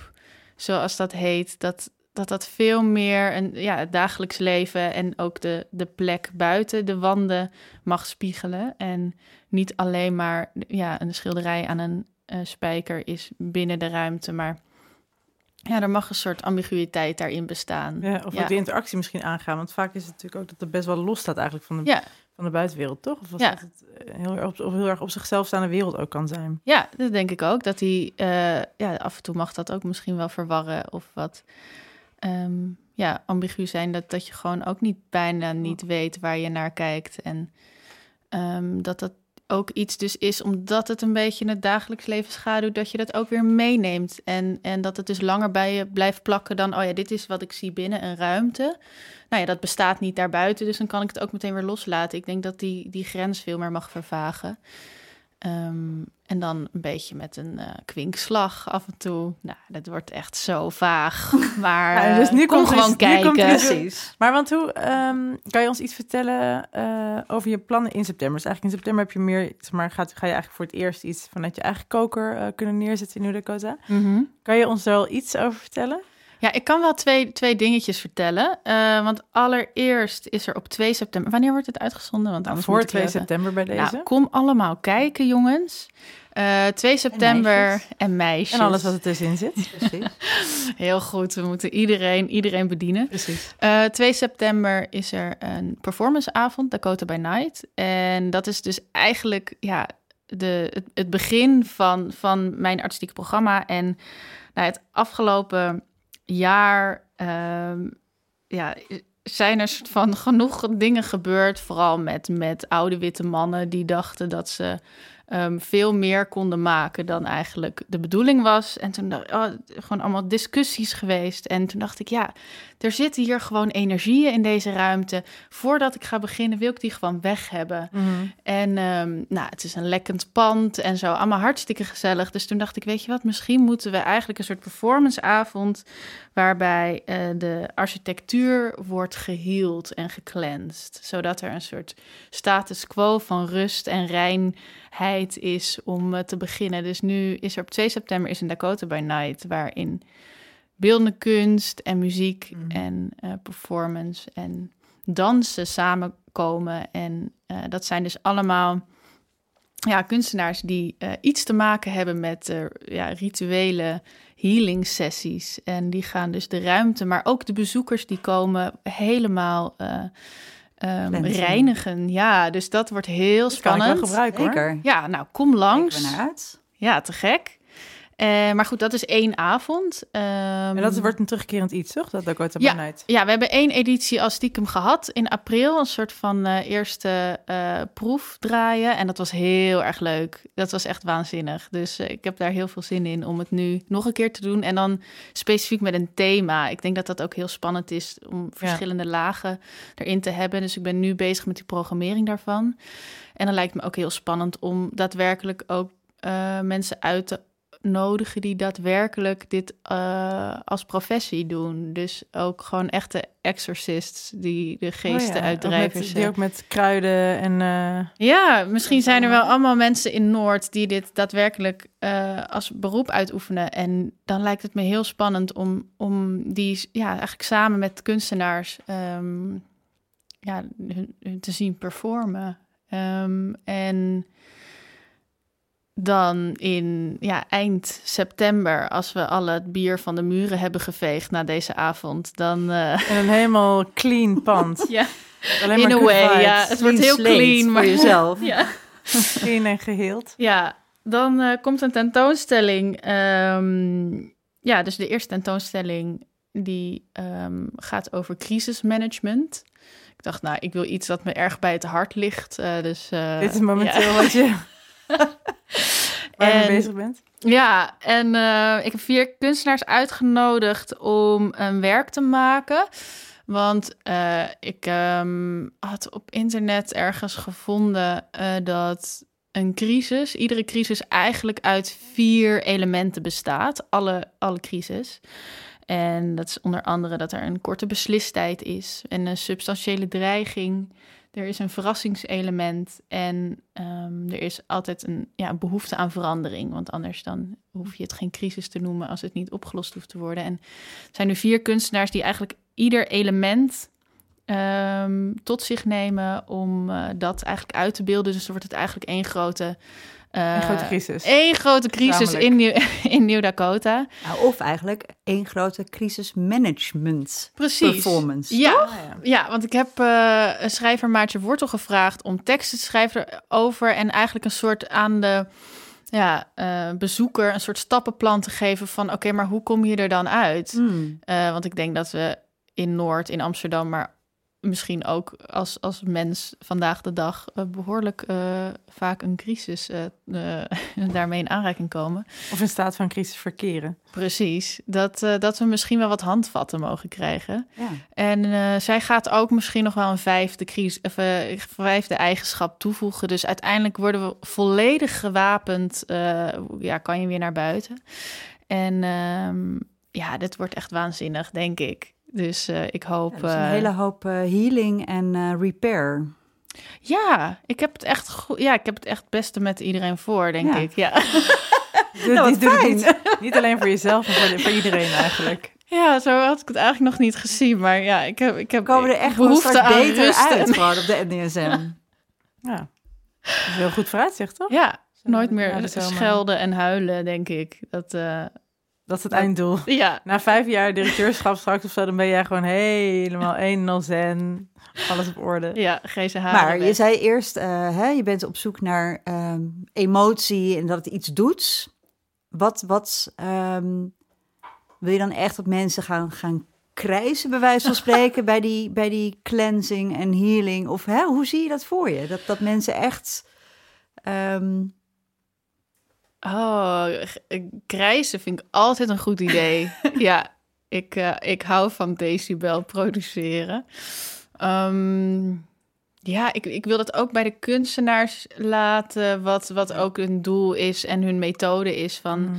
zoals dat heet, dat dat, dat veel meer een, ja, het dagelijks leven en ook de, de plek buiten de wanden mag spiegelen. En niet alleen maar ja, een schilderij aan een eh, spijker is binnen de ruimte, maar ja, er mag een soort ambiguïteit daarin bestaan. Ja, of Ja. de interactie misschien aangaan. Want vaak is het natuurlijk ook dat het best wel los staat eigenlijk van de, Ja. Van de buitenwereld, toch? Of was Ja. dat het eh, heel, erg op, of heel erg op zichzelf staande wereld ook kan zijn? Ja, dat denk ik ook. Dat hij, eh, ja, af en toe mag dat ook misschien wel verwarren of wat ehm, ja, ambigu zijn. Dat, dat je gewoon ook niet bijna niet weet waar je naar kijkt. En ehm, dat dat ook iets dus is, omdat het een beetje in het dagelijks leven schaduwt, dat je dat ook weer meeneemt. En, en dat het dus langer bij je blijft plakken dan, oh ja, dit is wat ik zie binnen een ruimte. Nou ja, dat bestaat niet daarbuiten, dus dan kan ik het ook meteen weer loslaten. Ik denk dat die, die grens veel meer mag vervagen. Ehm, en dan een beetje met een eh, kwinkslag af en toe. Nou, dat wordt echt zo vaag. Maar Ja, dus eh, nu kom komt gewoon kijken. Precies. Maar want hoe, ehm, kan je ons iets vertellen eh, over je plannen in september? Dus eigenlijk in september heb je meer, zeg maar, gaat, ga je eigenlijk voor het eerst iets vanuit je eigen koker kunnen neerzetten in New Dakota. Mhm. Kan je ons daar wel iets over vertellen? Ja, ik kan wel twee, twee dingetjes vertellen. Want allereerst is er op 2 september... Wanneer wordt het uitgezonden? Want anders voor moet ik 2 even- september bij deze. Nou, kom allemaal kijken, jongens. Eh 2 september meisjes. en meisjes. en alles wat er tussenin zit. Precies. Heel goed, we moeten iedereen, iedereen bedienen. Precies. Eh 2 september is er een performanceavond, Dakota by Night. En dat is dus eigenlijk ja, de, het, het begin van, van mijn artistieke programma. En nou, het afgelopen jaar ehm, ja, zijn er soort van genoeg dingen gebeurd. Vooral met, met oude witte mannen die dachten dat ze ehm, veel meer konden maken dan eigenlijk de bedoeling was. En toen dacht oh, gewoon allemaal discussies geweest. En toen dacht ik, ja, er zitten hier gewoon energieën in deze ruimte. Voordat ik ga beginnen, wil ik die gewoon weg hebben. Mhm. En ehm, nou, het is een lekkend pand en zo, allemaal hartstikke gezellig. Dus toen dacht ik, weet je wat, misschien moeten we eigenlijk een soort performanceavond... waarbij eh, de architectuur wordt geheeld en gecleansed. Zodat er een soort status quo van rust en reinheid is om eh, te beginnen. Dus nu is er op 2 september is een Dakota by Night... waarin beeldende kunst en muziek Mhm. en eh, performance en dansen samenkomen. En dat zijn dus allemaal ja, kunstenaars die iets te maken hebben met ja, rituele healing sessies. En die gaan dus de ruimte, maar ook de bezoekers die komen helemaal eh, ehm, reinigen. Ja, dus dat wordt heel Dat kan ik wel spannend. gebruiken hoor. Ja, nou kom langs. Ja, te gek. Eh, maar goed, dat is één avond. Ehm, En dat wordt een terugkerend iets, toch? Dat Dakota Ja. Night. ja, we hebben één editie al stiekem gehad in april. Een soort van eh, eerste eh, proef draaien. En dat was heel erg leuk. Dat was echt waanzinnig. Dus ik heb daar heel veel zin in om het nu nog een keer te doen. En dan specifiek met een thema. Ik denk dat dat ook heel spannend is om verschillende lagen erin te hebben. Dus ik ben nu bezig met die programmering daarvan. En dan lijkt me ook heel spannend om daadwerkelijk ook mensen uit te nodigen die daadwerkelijk dit eh, als professie doen. Dus ook gewoon echte exorcists die de geesten Oh ja, uitdrijven. die ook met kruiden en... eh, Ja, misschien zijn er wel allemaal. mensen in Noord die dit daadwerkelijk eh, als beroep uitoefenen. En dan lijkt het me heel spannend om, om die ja, eigenlijk samen met kunstenaars ehm, ja, te zien performen. Ehm, en dan in ja, eind september, als we alle het bier van de muren hebben geveegd na deze avond, dan. eh, en een helemaal clean pand. ja, Alleen in maar a way. vibes. Ja, het wordt heel clean, voor maar jezelf. Ja. Clean en geheeld. Ja, dan eh, komt een tentoonstelling. ehm, ja, dus de eerste tentoonstelling die ehm, gaat over crisismanagement. Ik dacht, nou, ik wil iets dat me erg bij het hart ligt. eh, dus, eh, Dit is momenteel ja. wat je... waar je mee bezig bent. Ja, en eh, ik heb vier kunstenaars uitgenodigd om een werk te maken. Want eh, ik ehm, had op internet ergens gevonden eh, dat een crisis, iedere crisis eigenlijk uit vier elementen bestaat. Alle, alle crisis. En dat is onder andere dat er een korte beslistijd is, en een substantiële dreiging. Er is een verrassingselement en ehm, er is altijd een ja, behoefte aan verandering. Want anders dan hoef je het geen crisis te noemen als het niet opgelost hoeft te worden. En er zijn nu vier kunstenaars die eigenlijk ieder element ehm, tot zich nemen om eh, dat eigenlijk uit te beelden. Dus dan wordt het eigenlijk één grote... eh, Een grote crisis. één grote crisis in, Nieuw, in Nieuw-Dakota. Nou, of eigenlijk één grote crisismanagement Precies. performance. Ja, Ah, ja. Ja, want ik heb eh, een schrijver Maartje Wortel gevraagd om teksten te schrijven over en eigenlijk een soort aan de ja, eh, bezoeker een soort stappenplan te geven van oké, maar hoe kom je er dan uit? Hmm. Eh, want ik denk dat we in Noord, in Amsterdam, maar misschien ook als, als mens vandaag de dag eh, behoorlijk eh, vaak een crisis eh, daarmee in aanraking komen. Of in staat van crisis verkeren. Precies, dat, dat we misschien wel wat handvatten mogen krijgen. Ja. En zij gaat ook misschien nog wel een vijfde, crisis, of, vijfde eigenschap toevoegen. Dus uiteindelijk worden we volledig gewapend. ja, kan je weer naar buiten. En ehm, ja, dit wordt echt waanzinnig, denk ik. Dus eh, ik hoop. Ja, dus een eh, hele hoop eh, healing en repair. Ja, ik heb het echt goed. Ja, ik heb het echt het beste met iedereen voor, denk Ja. ik. Ja. Doe, Nou, die- doe het fijn. niet, niet alleen voor jezelf, maar voor, voor iedereen eigenlijk. ja, zo had ik het eigenlijk nog niet gezien. Maar ja, ik heb, ik heb komen er echt behoefte aan beter rust en- uit gewoon op de NDSM. Ja. Dat is heel goed vooruitzicht, toch? Ja, nooit meer schelden en huilen, denk ik. Dat, Dat is het einddoel. ja, Na vijf jaar directeurschap straks of zo, dan ben jij gewoon helemaal één en al zen. Alles op orde. ja, GCH. Maar je zei eerst, eh, hè, je bent op zoek naar ehm, emotie en dat het iets doet. Wat, wat ehm, wil je dan echt dat mensen gaan, gaan krijsen, bij wijze van spreken, bij die, bij die cleansing en healing? Of hè, hoe zie je dat voor je? Dat, dat mensen echt. ehm, Oh, krijsen vind ik altijd een goed idee. ja, ik, eh, ik hou van decibel produceren. Ehm, ja, ik, ik wil dat ook bij de kunstenaars laten, wat, wat ook hun doel is en hun methode is van Mhm.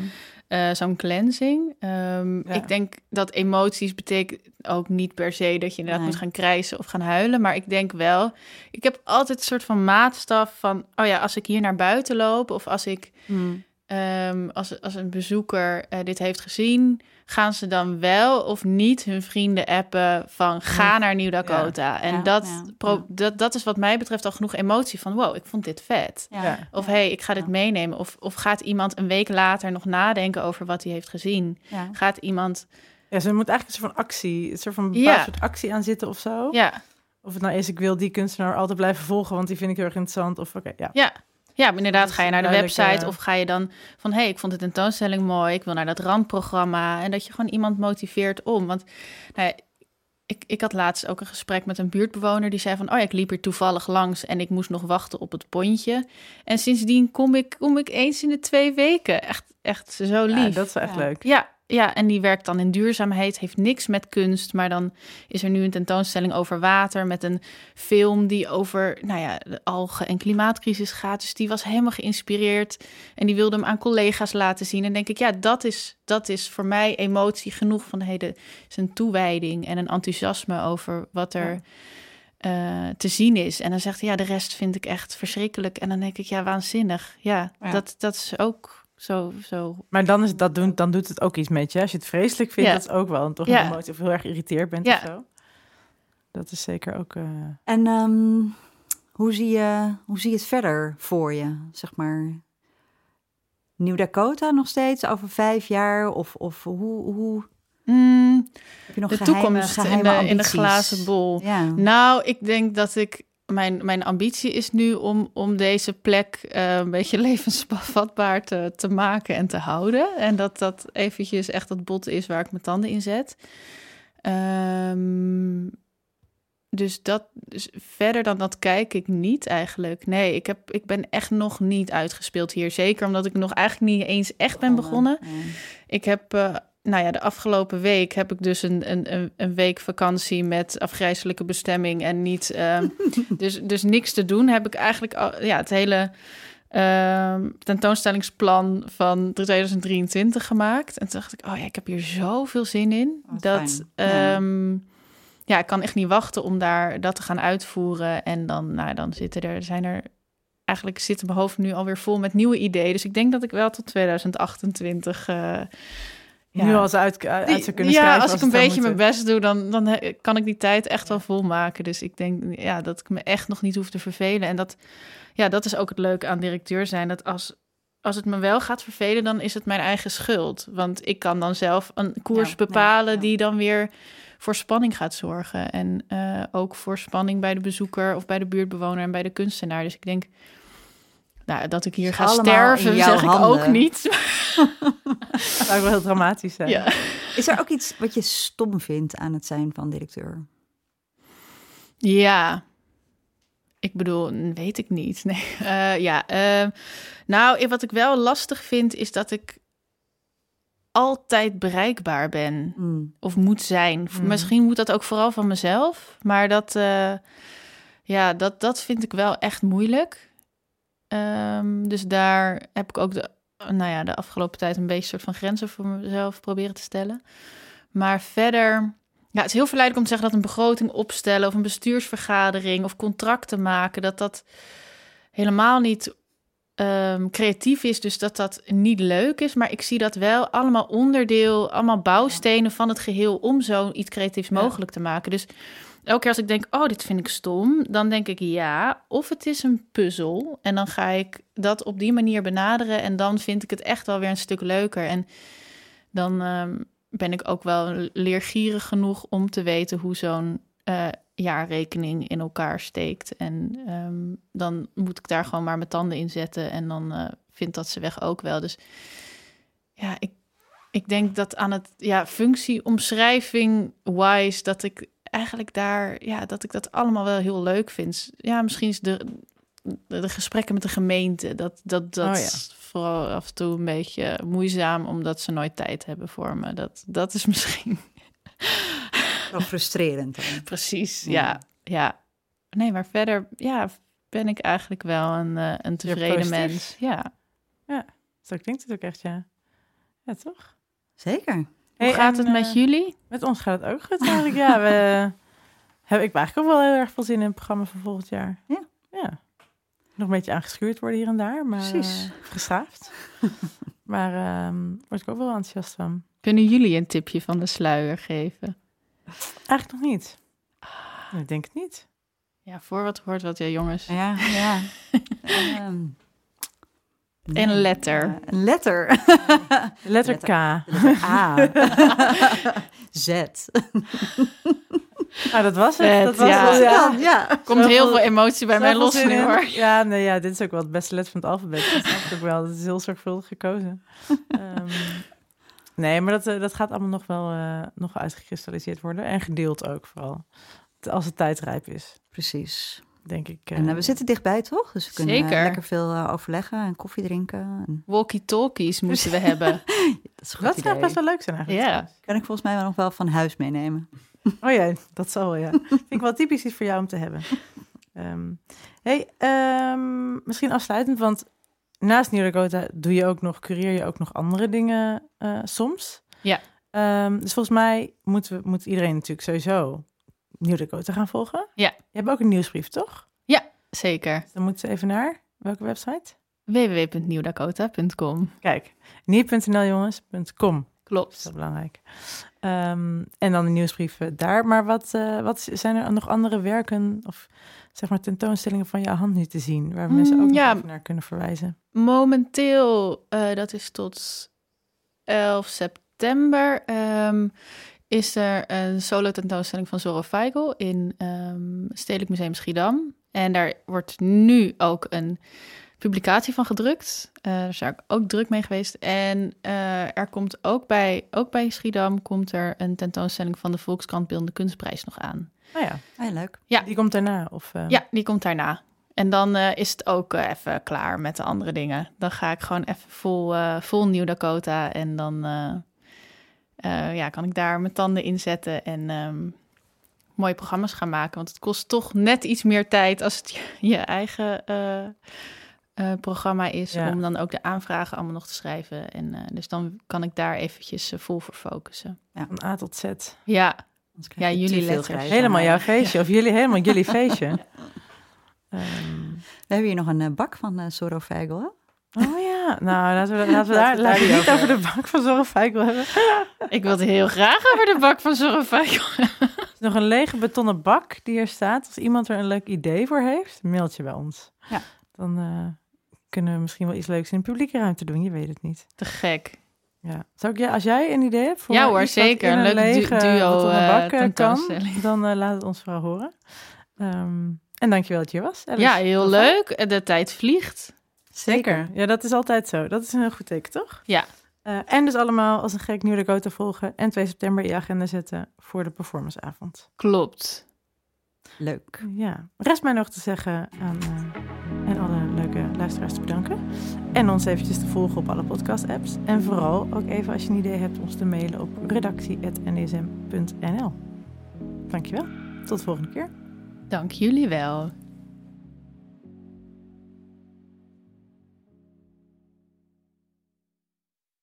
eh, zo'n cleansing. Ehm, Ja. Ik denk dat emoties betekent ook niet per se dat je inderdaad Nee. moet gaan krijsen of gaan huilen. Maar ik denk wel, ik heb altijd een soort van maatstaf van, oh ja, als ik hier naar buiten loop of als ik hmm, Ehm, als, als een bezoeker eh, dit heeft gezien, gaan ze dan wel of niet hun vrienden appen van ga naar Nieuw Dakota. En Ja, dat, ja, pro- ja. Dat, dat is wat mij betreft al genoeg emotie van wow, ik vond dit vet. Of ja, hey, ik ga dit ja. meenemen. Of, of gaat iemand een week later nog nadenken over wat hij heeft gezien? Ja. Gaat iemand... Ja, ze moet eigenlijk een soort van actie, een soort van Ja. bepaalde soort actie aan zitten of zo. Ja, Of het nou is, ik wil die kunstenaar altijd blijven volgen, want die vind ik heel erg interessant. Of oké, ja. ja. Ja, maar inderdaad, ga je naar de duidelijk, website of ga je dan van... hé, hey, ik vond de tentoonstelling mooi, ik wil naar dat randprogramma. En dat je gewoon iemand motiveert om. Want nou ja, ik, ik had laatst ook een gesprek met een buurtbewoner... die zei van, oh ja, ik liep hier toevallig langs... en ik moest nog wachten op het pontje. En sindsdien kom ik, kom ik eens in de twee weken. Echt, echt zo lief. Ja, dat is echt Ja. leuk. Ja, ja, en die werkt dan in duurzaamheid, heeft niks met kunst. Maar dan is er nu een tentoonstelling over water met een film die over nou ja, de algen en klimaatcrisis gaat. Dus die was helemaal geïnspireerd en die wilde hem aan collega's laten zien. En denk ik, ja, dat is, dat is voor mij emotie genoeg van hey, de, is een toewijding en een enthousiasme over wat er eh, te zien is. En dan zegt hij, ja, de rest vind ik echt verschrikkelijk. En dan denk ik, ja, waanzinnig. Ja, Ja. Dat, dat is ook zo, zo Maar dan, is dat doen, dan doet het ook iets met je. Als je het vreselijk vindt, Ja. dat is ook wel een, toch Ja. een emotie. Of heel erg geïrriteerd bent Ja. of zo. Dat is zeker ook... eh, En ehm, hoe, zie je, hoe zie je het verder voor je, zeg maar? Nieuw Dakota nog steeds over vijf jaar? Of, of hoe, hoe Mm, heb je nog de geheime, toekomst in de, in de glazen bol. Ja. Nou, ik denk dat ik. Mijn, mijn ambitie is nu om, om deze plek eh, een beetje levensvatbaar te, te maken en te houden. En dat dat eventjes echt het bot is waar ik mijn tanden in zet. Ehm, dus dat dus verder dan dat kijk ik niet eigenlijk. Nee, ik, heb, ik ben echt nog niet uitgespeeld hier. Zeker omdat ik nog eigenlijk niet eens echt ben begonnen. Ik heb, eh, nou ja, de afgelopen week heb ik dus een, een, een, week vakantie met afgrijzelijke bestemming en niet, ehm, dus, dus niks te doen. Heb ik eigenlijk al, ja, het hele ehm, tentoonstellingsplan van 2023 gemaakt. En toen dacht ik, oh ja, ik heb hier zoveel zin in. Wat dat. Ja. ehm, ja, ik kan echt niet wachten om daar dat te gaan uitvoeren. En dan, nou, dan zitten er, zijn er eigenlijk zit mijn hoofd nu alweer vol met nieuwe ideeën. Dus ik denk dat ik wel tot 2028 eh, Ja. Nu al eens uit, uit Die- zou kunnen ja, schrijven. als ik een beetje mijn best doe, dan, dan kan ik die tijd echt wel volmaken. Dus ik denk ja, dat ik me echt nog niet hoef te vervelen. En dat, ja, dat is ook het leuke aan directeur zijn. Dat als, als het me wel gaat vervelen, dan is het mijn eigen schuld. Want ik kan dan zelf een koers Ja, bepalen ja, ja. die dan weer voor spanning gaat zorgen. En eh, ook voor spanning bij de bezoeker of bij de buurtbewoner en bij de kunstenaar. Dus ik denk nou, dat ik hier ga sterven, zeg ik ook niet. Dat zou wel heel dramatisch zijn. ja. Is er ook iets wat je stom vindt aan het zijn van directeur? Ja. Ik bedoel, weet ik niet. Nee. Eh, ja. eh, nou, wat ik wel lastig vind, is dat ik altijd bereikbaar ben. Hmm. Of moet zijn. Mhm. Misschien moet dat ook vooral van mezelf. Maar dat, eh, ja, dat, dat vind ik wel echt moeilijk. Ehm, dus daar heb ik ook de, nou ja, de afgelopen tijd een beetje soort van grenzen voor mezelf proberen te stellen. Maar verder, ja, het is heel verleidelijk om te zeggen dat een begroting opstellen of een bestuursvergadering of contracten maken, dat dat helemaal niet ehm, creatief is, dus dat dat niet leuk is. Maar ik zie dat wel allemaal onderdeel, allemaal bouwstenen van het geheel om zoiets creatiefs Ja. mogelijk te maken. Dus elke keer als ik denk, oh, dit vind ik stom, dan denk ik ja. Of het is een puzzel en dan ga ik dat op die manier benaderen en dan vind ik het echt wel weer een stuk leuker. En dan ehm, ben ik ook wel leergierig genoeg om te weten hoe zo'n eh, jaarrekening in elkaar steekt. En ehm, dan moet ik daar gewoon maar mijn tanden in zetten en dan eh, vindt dat ze weg ook wel. Dus ja, ik, ik denk dat aan het ja, functieomschrijving wise dat ik eigenlijk daar ja, dat ik dat allemaal wel heel leuk vind. Ja, misschien is de, de, de gesprekken met de gemeente dat dat dat Oh ja. is vooral af en toe een beetje moeizaam omdat ze nooit tijd hebben voor me. Dat dat is misschien Wel frustrerend. precies. Ja. Ja, ja. Nee, maar verder ja, ben ik eigenlijk wel een, eh, een tevreden mens. Ja. Zo klinkt het ook echt, ja. Ja, toch? Zeker. Hoe Hey, gaat en, het met eh, jullie? Met ons gaat het ook goed eigenlijk. ja, we hebben ik heb eigenlijk ook wel heel erg veel zin in het programma van volgend jaar. Ja. Ja. Nog een beetje aangeschuurd worden hier en daar, maar Precies. eh, geschaafd. maar ehm word ik ook wel enthousiast van. Kunnen jullie een tipje van de sluier geven? Eigenlijk nog niet. Ik denk het niet. Ja, voor wat hoort wat, ja, jongens. Ja, ja. Een letter. een letter. De letter K. Letter A. Z. Ah, dat was het. Vet, dat was ja. het, Ja, ja. Komt heel veel emotie bij mij los nu, in. hoor. Ja, nee, ja, dit is ook wel het beste letter van het alfabet. Dat snap ik wel. Dat is heel zorgvuldig gekozen. Ehm, nee, maar dat, eh, dat gaat allemaal nog wel eh, nog uitgekristalliseerd worden. En gedeeld ook vooral. Als het tijd rijp is, Precies. Denk ik. eh, En eh, we zitten dichtbij, toch? Dus we kunnen eh, Zeker. lekker veel eh, overleggen en koffie drinken. En... Walkie-talkies moeten we hebben. Dat is Dat zou best wel leuk zijn eigenlijk. Ja. Kan ik volgens mij wel nog wel van huis meenemen. Oh ja, dat zal wel, ja. Vind ik wel typisch iets voor jou om te hebben. Ehm, hey, ehm, misschien afsluitend, want naast New Dakota doe je ook nog, cureer je ook nog andere dingen eh, soms. Ja. Ehm, dus volgens mij moet, we, moet iedereen natuurlijk sowieso New Dakota gaan volgen. Ja. Je hebt ook een nieuwsbrief, toch? Zeker. Dus Dan moeten ze even naar welke website? www.nieuwdakota.com Kijk, niet.nl jongens, .com. Dat is Klopt. belangrijk. Ehm, en dan de nieuwsbrieven daar. Maar wat, eh, wat zijn er nog andere werken of zeg maar tentoonstellingen van jouw hand nu te zien, waar Mm, mensen ook ja. naar kunnen verwijzen? Momenteel, eh, dat is tot 11 september, ehm, is er een solo tentoonstelling van Zorro Feigl in ehm Stedelijk Museum Schiedam. En daar wordt nu ook een publicatie van gedrukt. Eh, daar is ik ook druk mee geweest. En eh, er komt ook bij, ook bij Schiedam komt er een tentoonstelling van de Volkskrant Beeldende Kunstprijs nog aan. Nou ja, Ah, leuk. Ja. die komt daarna. Of, eh, Ja, die komt daarna. En dan eh, is het ook even klaar met de andere dingen. Dan ga ik gewoon even vol, eh vol Nieuw Dakota. En dan eh, ja, kan ik daar mijn tanden in zetten en ehm, mooie programma's gaan maken. Want het kost toch net iets meer tijd als het je, je eigen eh, eh, programma is. Ja. Om dan ook de aanvragen allemaal nog te schrijven. En, eh, dus dan kan ik daar eventjes vol voor focussen. Van A tot Z. Ja, Ja, jullie letters. grijze Helemaal jouw feestje. Of jullie, helemaal jullie feestje. Ehm, We hebben hier nog een bak van Feigl. hè? Oh ja, nou laten we, laten we daar laten we niet over de bank van Zorgfeikel hebben. Ik wil het heel graag over de bak van Zorgfeikel. Er is nog een lege betonnen bak die er staat. Als iemand er een leuk idee voor heeft, mailt je bij ons. Ja. Dan eh, kunnen we misschien wel iets leuks in de publieke ruimte doen. Je weet het niet. Te gek. Ja. Zou ik, ja, als jij een idee hebt voor Ja hoor, zeker. in Een leuke du- lege duo, eh, bak eh, kan, dan laat het ons vooral horen. Ehm, en dankjewel dat je was. Alice. Ja, heel leuk. De tijd vliegt. Zeker. Ja, dat is altijd zo. Dat is een heel goed teken, toch? Ja. Eh, en dus allemaal als een gek Nieuw Dakota volgen en 2 september in je agenda zetten voor de performanceavond. Klopt. Leuk. Ja, rest mij nog te zeggen aan eh, en alle leuke luisteraars te bedanken. En ons eventjes te volgen op alle podcast-apps. En vooral ook even als je een idee hebt ons te mailen op redactie.nsm.nl. Dankjewel. Tot de volgende keer. Dank jullie wel.